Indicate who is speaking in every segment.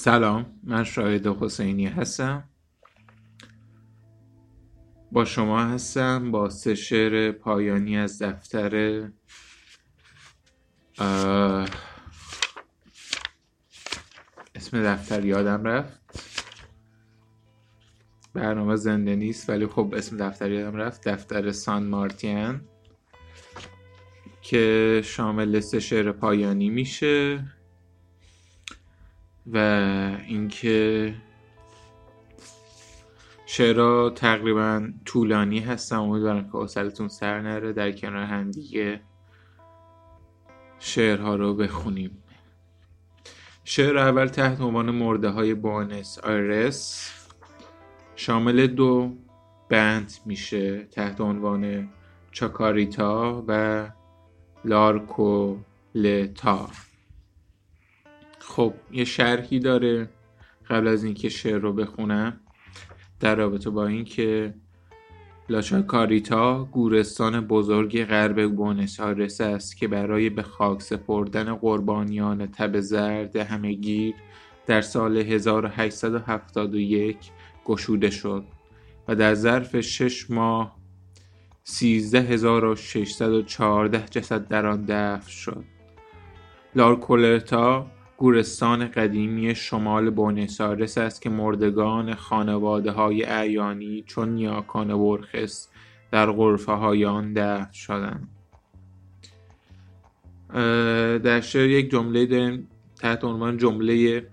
Speaker 1: سلام من شاهد حسینی هستم. با شما هستم با سه شعر پایانی از دفتر اسم دفتر یادم رفت. برنامه زنده نیست ولی خب اسم دفتر یادم رفت. دفتر سان مارتین که شامل سه شعر پایانی میشه. و اینکه شعرها تقریبا طولانی هستم امیدوارم که اصلتون سر نره. در کنار هم دیگه شعرها رو بخونیم. شعر اول تحت عنوان مرده های بانس آیرس. شامل دو بند میشه. تحت عنوان چاکاریتا و لارکولتا. خب یه شرحی داره قبل از اینکه شعر رو بخونم در رابطه با اینکه لاشاکاریتا گورستان بزرگ غرب بونس آیرس است که برای به خاک سپردن قربانیان تب زرد همهگیر در سال 1871 گشوده شد و در ظرف شش ماه 13614 جسد در آن دفن شد. لارکولرتا گورستان قدیمی شمال بونس است که مردگان خانواده های اعیانی چون نیاکان برخس در غرفه های آن دفن شدند. در شعر یک جمله داریم تحت عنوان جمله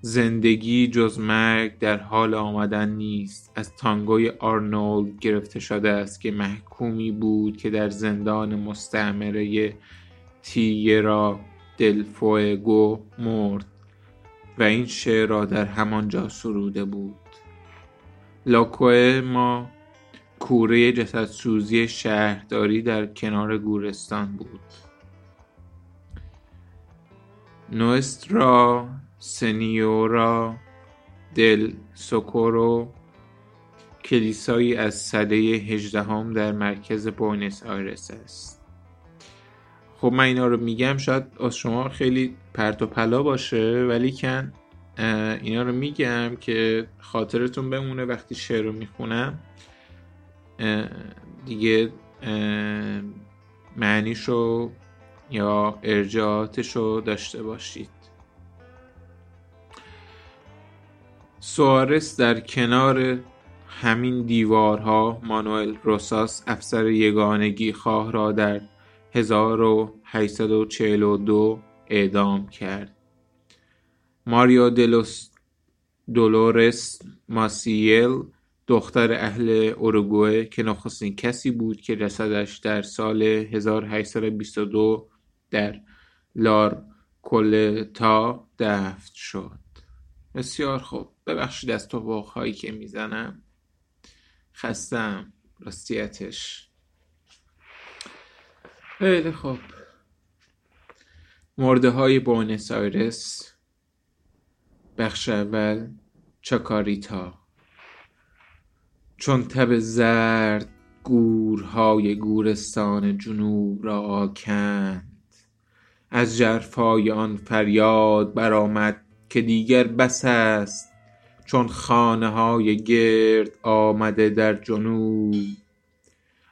Speaker 1: زندگی جز مرگ در حال آمدن نیست از تانگوی آرنولد گرفته شده است که محکومی بود که در زندان مستعمره تیرا دل فوئگو مرد و این شعر را در همانجا سروده بود. لاکوه ما کوره جسدسوزی شهرداری در کنار گورستان بود. نوسترا سنیورا دل سوکورو کلیسایی از سده هجدهم در مرکز بوینس آیرس است. خب من اینا رو میگم شاید از شما خیلی پرت و پلا باشه ولی کن اینا رو میگم که خاطرتون بمونه وقتی شعر رو می‌خونم. دیگه معنیشو یا ارجاعاتشو داشته باشید. سوارس در کنار همین دیوارها مانوئل روساس افسر یگانگی خواه را در 1842 اعدام کرد. ماریا دلوس دولورس ماسیل دختر اهل اوروگوئه که نخستین کسی بود که جسدش در سال 1822 در لار کولتا دفن شد. بسیار خوب. ببخشید از تو هایی که می‌زنم. خستم. راستیتش. خیلی خوب. مرده های بونس آیرس بخش اول چاکاریتا. چون تب زرد گورهای گورستان جنوب را آکند از جرفای آن فریاد برآمد که دیگر بس است چون خانه های گرد آمده در جنوب.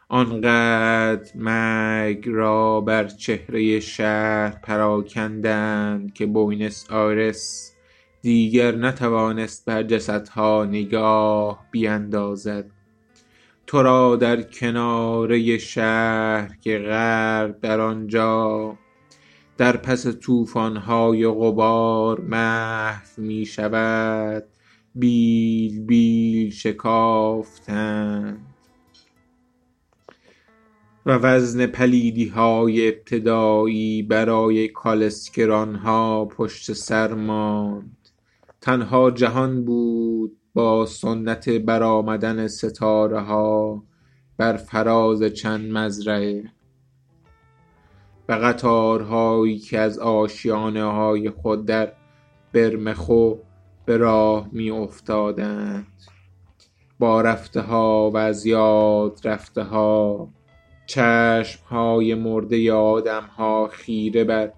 Speaker 1: آنقدر مرگ را بر چهره شهر پراکندند که بوینس آیرس دیگر نتوانست بر جسدها نگاه بیندازد. تو را در کناره شهر که غرب در آنجا در پس طوفانهای غبار محو می شود بیل بیل شکافتند. و وزن های ابتدایی برای ها پشت سر ماند. تنها جهان بود با سنت برآمدن ها بر فراز چند مزرعه. و قطارهایی که از آشیانه های خود در برمخو به راه می افتادند با رفته ها و از یاد رفته ها های مرده ها خیره بر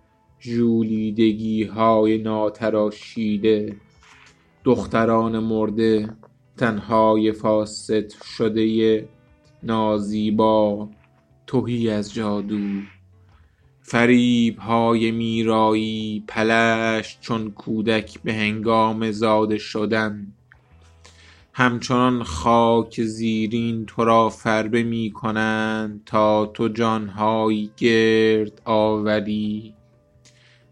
Speaker 1: های ناتراشیده. دختران مرده تنهای فاسد شده نازیبا تهی از جادو. فریبهای میرایی پلشت چون کودک به هنگام زاده شدن. همچنان خاک زیرین تو را فربه می کنند تا تو جانهایی گرد آوری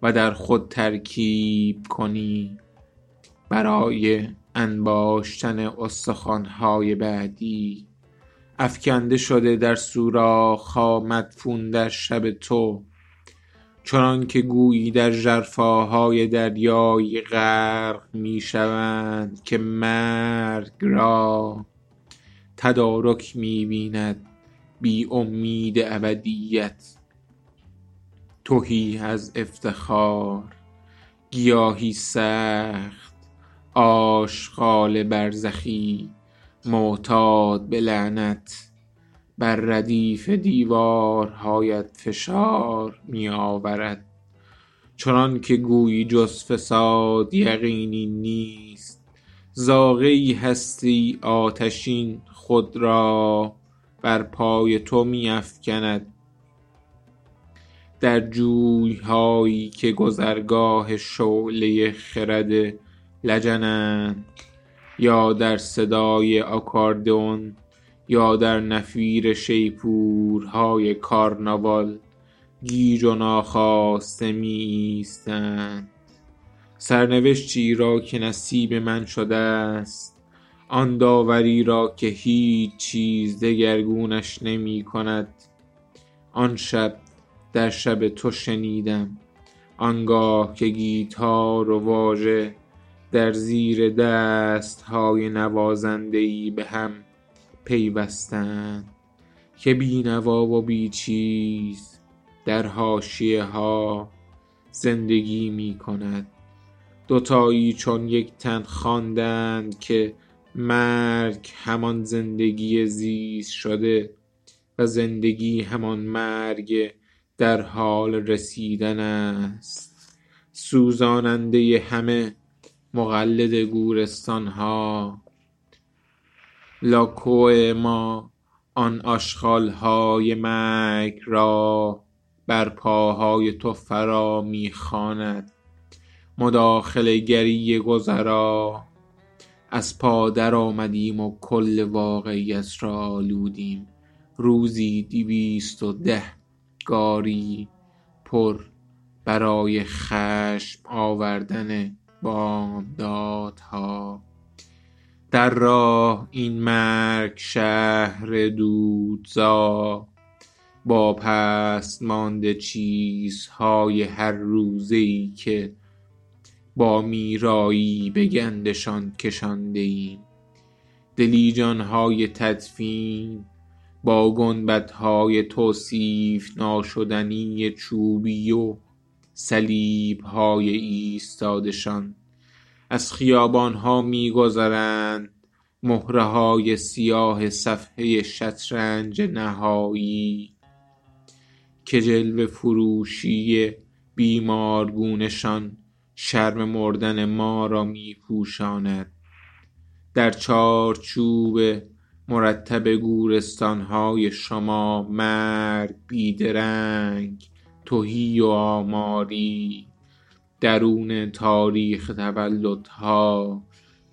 Speaker 1: و در خود ترکیب کنی برای انباشتن استخوانهای بعدی. افکنده شده در سوراخها مدفون در شب تو. چنانکه گویی در ژرفاهای دریای غرق می شوند که مرگ را تدارک می بیند بی امید ابدیت. تهی از افتخار گیاهی سخت آشغال برزخی معتاد به لعنت. بر ردیف دیوارهایت فشار می آورد چنانکه گویی جز فساد یقینی نیست زاغه ای هستی آتشین خود را بر پای تو می افکند در جویهایی که گذرگاه شعله خرد لجنند یا در صدای آکاردئون یا در نفیر شیپورهای کارناوال گیج و ناخواسته می ایستند سرنوشتی را که نصیب من شده است آن داوری را که هیچ چیز دگرگونش نمی کند آن شب در شب تو شنیدم آنگاه که گیتار و واژه در زیر دستهای نوازنده ای به هم پیوستند که بی نوا و بی چیز در حاشیه ها زندگی می کند. دوتایی چون یک تن خواندند که مرگ همان زندگی زیست شده و زندگی همان مرگ در حال رسیدن است. سوزاننده همه مقلد گورستانها لاکوئ ما آن آشغالهای مرگ را بر پاهای تو فرا می خواند مداخله گری گذرا. از پا درآمدیم و کل واقعیت را آلودیم. روزی دویست و ده گاری پر برای خشم آوردن بامدادها. در راه این مرگ شهر دودزا با پست مانده چیزهای هر روزه ای که با میرایی به گندشان کشانده ایم دلیجانهای تدفین با گنبدهای توصیف ناشدنی چوبی و صلیبهای ایستادشان. از خیابانها می گذرند مهره های سیاه صفحه شطرنج نهایی. که جلوه فروشی بیمارگونه شان شرم مردن ما را می پوشاند در چارچوب مرتب گورستانهای شما مرگ بیدرنگ تهی و آماری. درون تاریخ تولدها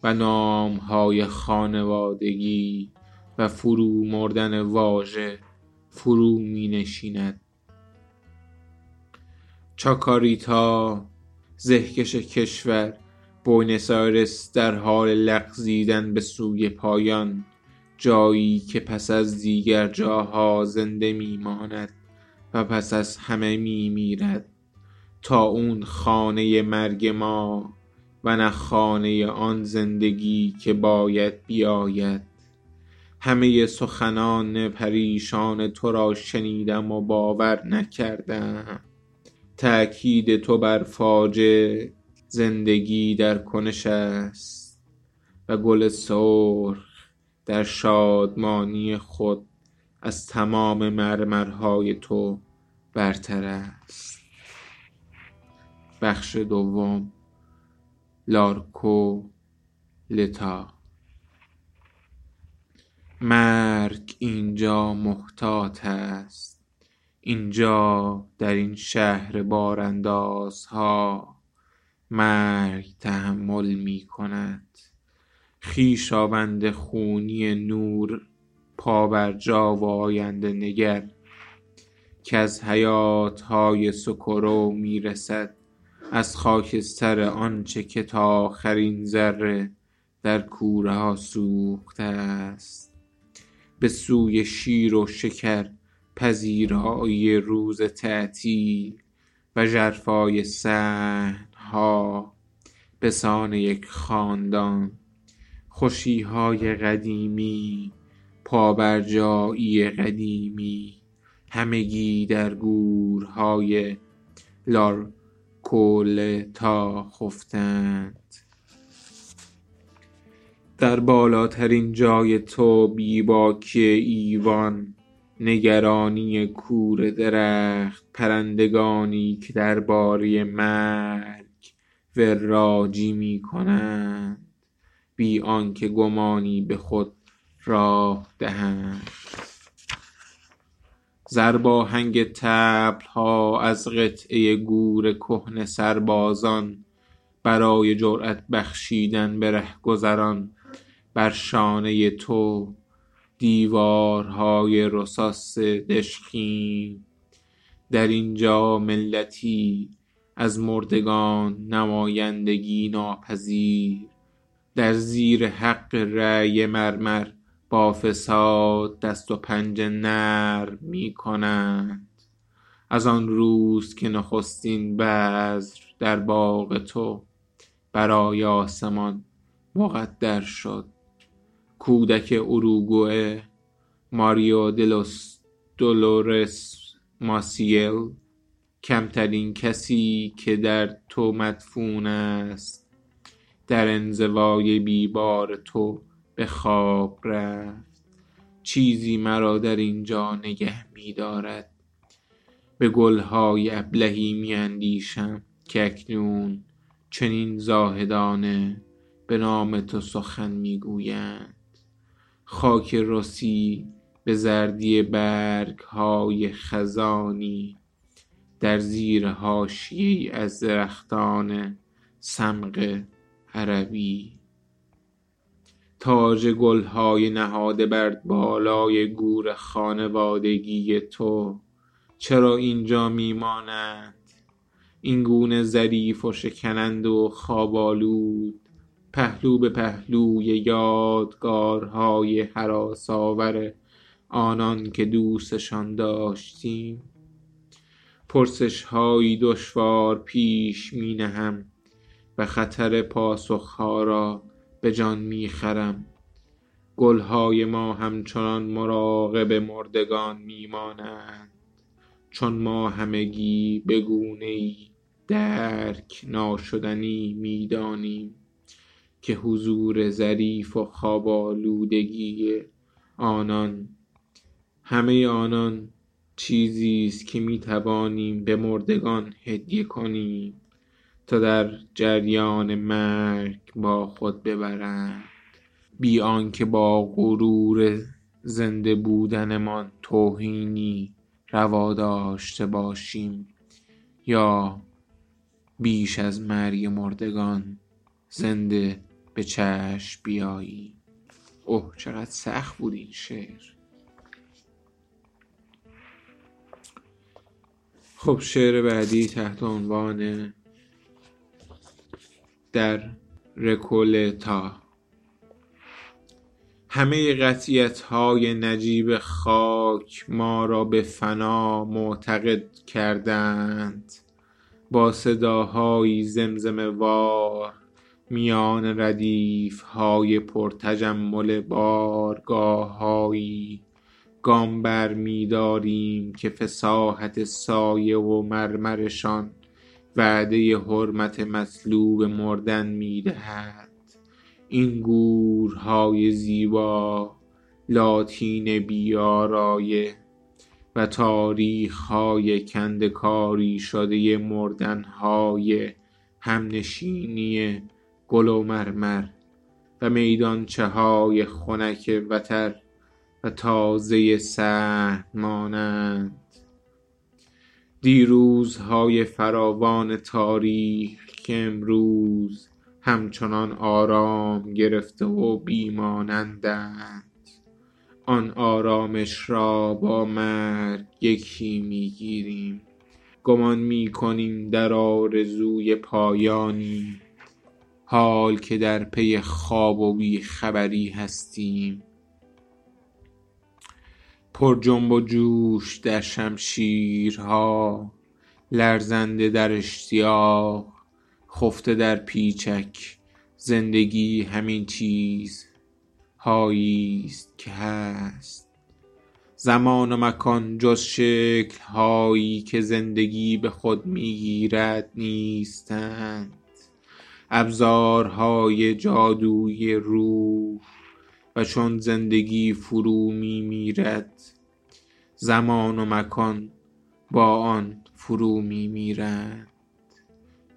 Speaker 1: و نامهای خانوادگی و فرو مردن واژه فرو می نشیند چاکاریتا زهکش کشور بوینس در حال لغزیدن به سوی پایان جایی که پس از دیگر جاها زنده می ماند و پس از همه می میرد. تا اون خانه مرگ ما و نه خانه آن زندگی که باید بیاید. همه سخنان پریشان تو را شنیدم و باور نکردم. تأکید تو بر فاجع زندگی در کنش است و گل سرخ در شادمانی خود از تمام مرمرهای تو برتر است. بخش دوم لارکو لتا. مرگ اینجا محتاط است. اینجا در این شهر باراندازها مرگ تحمل می کند. خویشاوند خونی نور پابرجا و آینده نگر. کز حیات های سکرو می رسد. از خاکستر آنچه که تا آخرین ذره در کوره ها سوخته است. به سوی شیر و شکر پذیرایی روز تعطیل و ژرفای صحن ها بسان یک خاندان خوشی های قدیمی پابرجایی قدیمی همگی در گورهای لارکولتا خفتند. در بالاترین جای تو باکی ایوان نگرانی کور درخت پرندگانی که درباره مرگ وراجی می کنند. بی آنکه گمانی به خود راه دهند. ضرباهنگ طبل ها از قطعه گور کهنه سربازان برای جرأت بخشیدن به رهگذران. بر شانه تو دیوارهای رصاص دژخیم در اینجا ملتی از مردگان نمایندگی ناپذیر. در زیر حق رأی مرمر با فساد دست و پنجه نرم می کنند از آن روز که نخستین بذر در باغ تو برای آسمان مقدر شد. کودک اوروگوئه ماریو دلوس دولورس ماسیل کمترین کسی که در تو مدفون است. در انزوای بیبار تو به خواب رفت. چیزی مرا در اینجا نگه می دارد به گلهای ابلهی می اندیشم که اکنون چنین زاهدانه به نام تو سخن می گویند خاک رسی به زردی برگهای خزانی در زیر حاشیه از درختان صمغ عربی. تاج گلهای نهاده بر بالای گور خانوادگی تو. چرا اینجا می مانند؟ اینگونه ظریف و شکننده و خواب آلود پهلو به پهلوی یادگارهای هراس آور آنان که دوستشان داشتیم. پرسش هایی دشوار پیش می نهم و خطر پاسخ ها را به جان می خرم گلهای ما همچنان مراقب مردگان می مانند چون ما همگی به گونه ای درک ناشدنی می دانیم که حضور ظریف و خواب آلودگی آنان همه آنان چیزیست که می توانیم به مردگان هدیه کنیم. تا در جریان مرگ با خود ببرند. بی آنکه با غرور زنده بودنمان توهینی روا داشته باشیم یا بیش از مرگ مردگان زنده به چشم بیاییم. اوه چقدر سخت بود این شعر. خب شعر بعدی تحت عنوان در رکولتا همه قطعیت های نجیب خاک ما را به فنا معتقد کردند. با صداهایی زمزمه وار میان ردیف های پرتجمل بارگاههایی گام بر می داریم که فصاحت سایه و مرمرشان وعده حرمت مطلوب مردن می دهد این گورهای زیبا لاتین بی آرایه و تاریخهای کنده کاری شده مردنهای همنشینی گل و مرمر و میدانچه های خنک وتر و تازه صحن مانند. دیروزهای فراوان تاریخ که امروز همچنان آرام گرفته و بی مانندند آن آرامش را با مرگ یکی می گیریم گمان می کنیم در آرزوی پایانی. حال که در پی خواب و بی خبری هستیم. پر جنب و جوش در شمشیرها لرزنده در اشتیاق خفته در پیچک زندگی همین چیزهایی است که هست. زمان و مکان جز شکلهایی که زندگی به خود می گیرد نیستند. ابزارهای جادویی روح و چون زندگی فرو می میرد زمان و مکان با آن فرو می میرند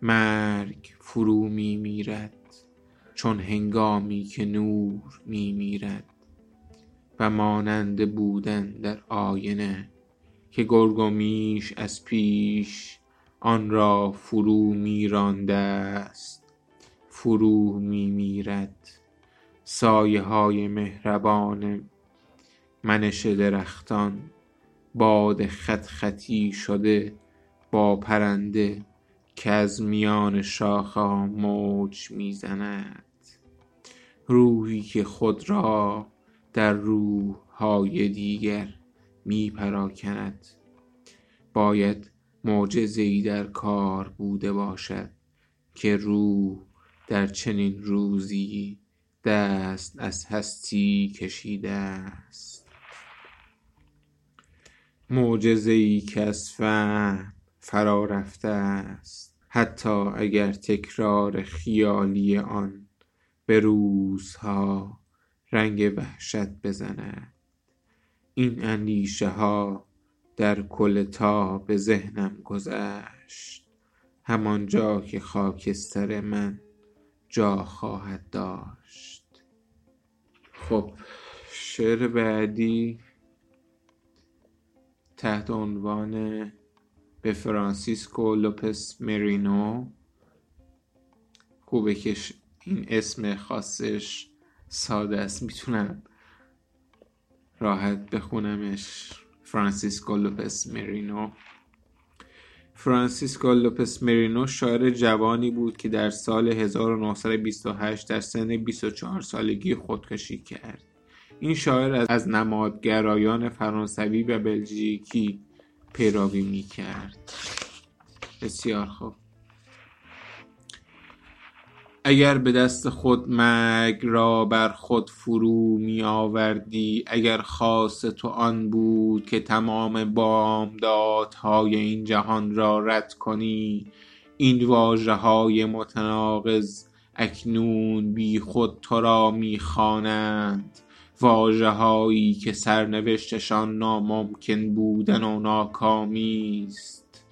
Speaker 1: مرگ فرو می میرد چون هنگامی که نور می میرد. و مانند بودن در آینه که گرگ و میش از پیش آن را فرو می رانده است فرو می میرد. سایه های مهربان منش درختان باد خط خطی شده با پرنده که از میان شاخه موج می زند روحی که خود را در روح های دیگر می پراکند باید معجزه ای در کار بوده باشد که روح در چنین روزی دست از هستی کشیده است. معجزه ای که از فهم فرا رفته است. حتی اگر تکرار خیالی آن به روزها رنگ وحشت بزند. این اندیشه ها در کلتا به ذهنم گذشت. همانجا که خاکستر من جا خواهد داشت. خب شعر بعدی تحت عنوان به فرانسیسکو لوپس مرینو خوبه که این اسم خاصش ساده است. می‌تونم راحت بخونمش. فرانسیسکو لوپس مرینو فرانسیسکو لوپس مرینو شاعر جوانی بود که در سال 1928 در سن 24 سالگی خودکشی کرد. این شاعر از نمادگرایان فرانسوی و بلژیکی پیروی می کرد. بسیار خوب. اگر به دست خود مرگ را بر خود فرو می آوردی اگر خاص تو آن بود که تمام بامدادهای این جهان را رد کنی این واژه های متناقض اکنون بی خود تو را می خوانند واژه هایی که سرنوشتشان ناممکن بودن و ناکامی است.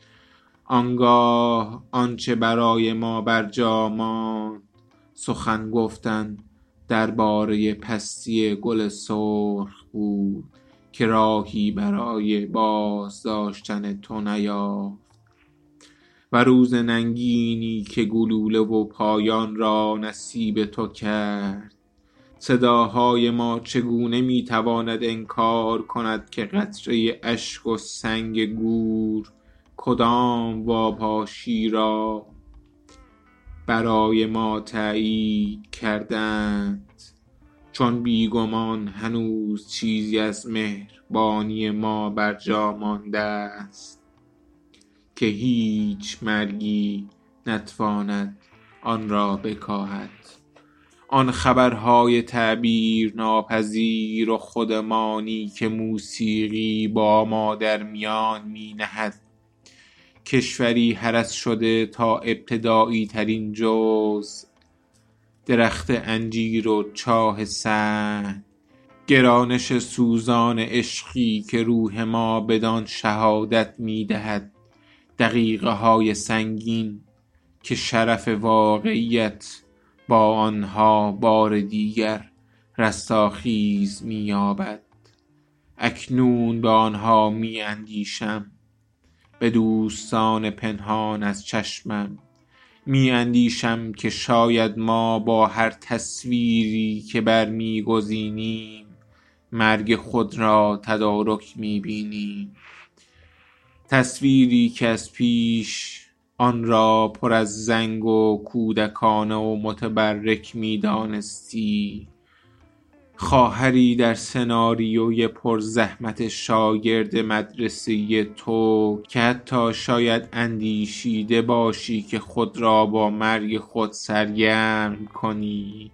Speaker 1: آنگاه آنچه برای ما برجا ماند سخن گفتن درباره پستی گل سرخ بود که راهی برای بازداشتن تو نیافت. و روز ننگینی که گلوله و پایان را نصیب تو کرد. صداهای ما چگونه می تواند انکار کند که قطره اشک و سنگ گور کدام واپاشی را برای ما تأیید کردند. چون بیگمان هنوز چیزی از مهربانی ما برجا مانده است که هیچ مرگی نتواند آن را بکاهد. آن خبرهای تعبیر ناپذیر و خودمانی که موسیقی با ما در میان می نهد کشوری هرس شده تا ابتدایی ترین جزء درخت انجیر و چاه صحن گرانش سوزان عشقی که روح ما بدان شهادت می دهد دقیقه های سنگین که شرف واقعیت با آنها بار دیگر رستاخیز می یابد اکنون به آنها می اندیشم به دوستان پنهان از چشمم. می اندیشم که شاید ما با هر تصویری که برمیگزینیم مرگ خود را تدارک می بینیم تصویری که از پیش آن را پر از زنگ و کودکانه و متبرک می دانستی خواهری در سناریوی پرزحمت شاگرد مدرسه تو که حتی شاید اندیشیده باشی که خود را با مرگ خود سرگرم کنی.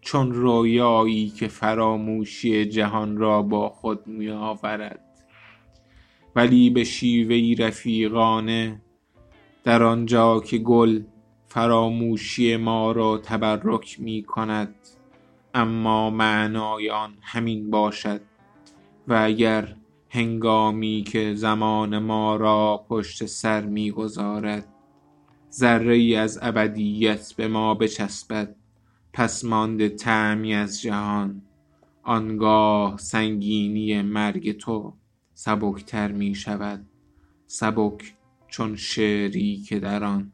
Speaker 1: چون رویایی که فراموشی جهان را با خود می آورد ولی به شیوهی رفیقانه در آنجا که گل فراموشی ما را تبرک می کند اما معنای آن همین باشد. و اگر هنگامی که زمان ما را پشت سر می گذارد ذره ای از ابدیت به ما بچسبد پس مانده طعمی از جهان آنگاه سنگینی مرگ تو سبکتر می شود سبک چون شعری که در آن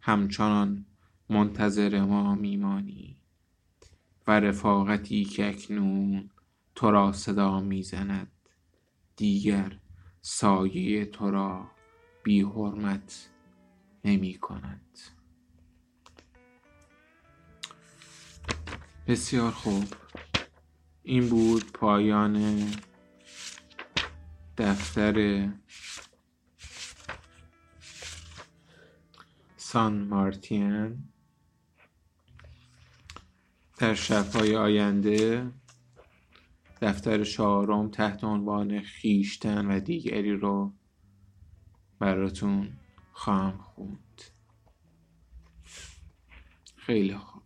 Speaker 1: همچنان منتظر ما می مانی و رفاقتی که اکنون تو را صدا می زند دیگر سایه تو را بی حرمت نمی کند. بسیار خوب. این بود پایان دفتر سان مارتین. در شبهای آینده دفتر چهارم تحت عنوان خیشتن و دیگری رو براتون خواهم خوند. خیلی خوب.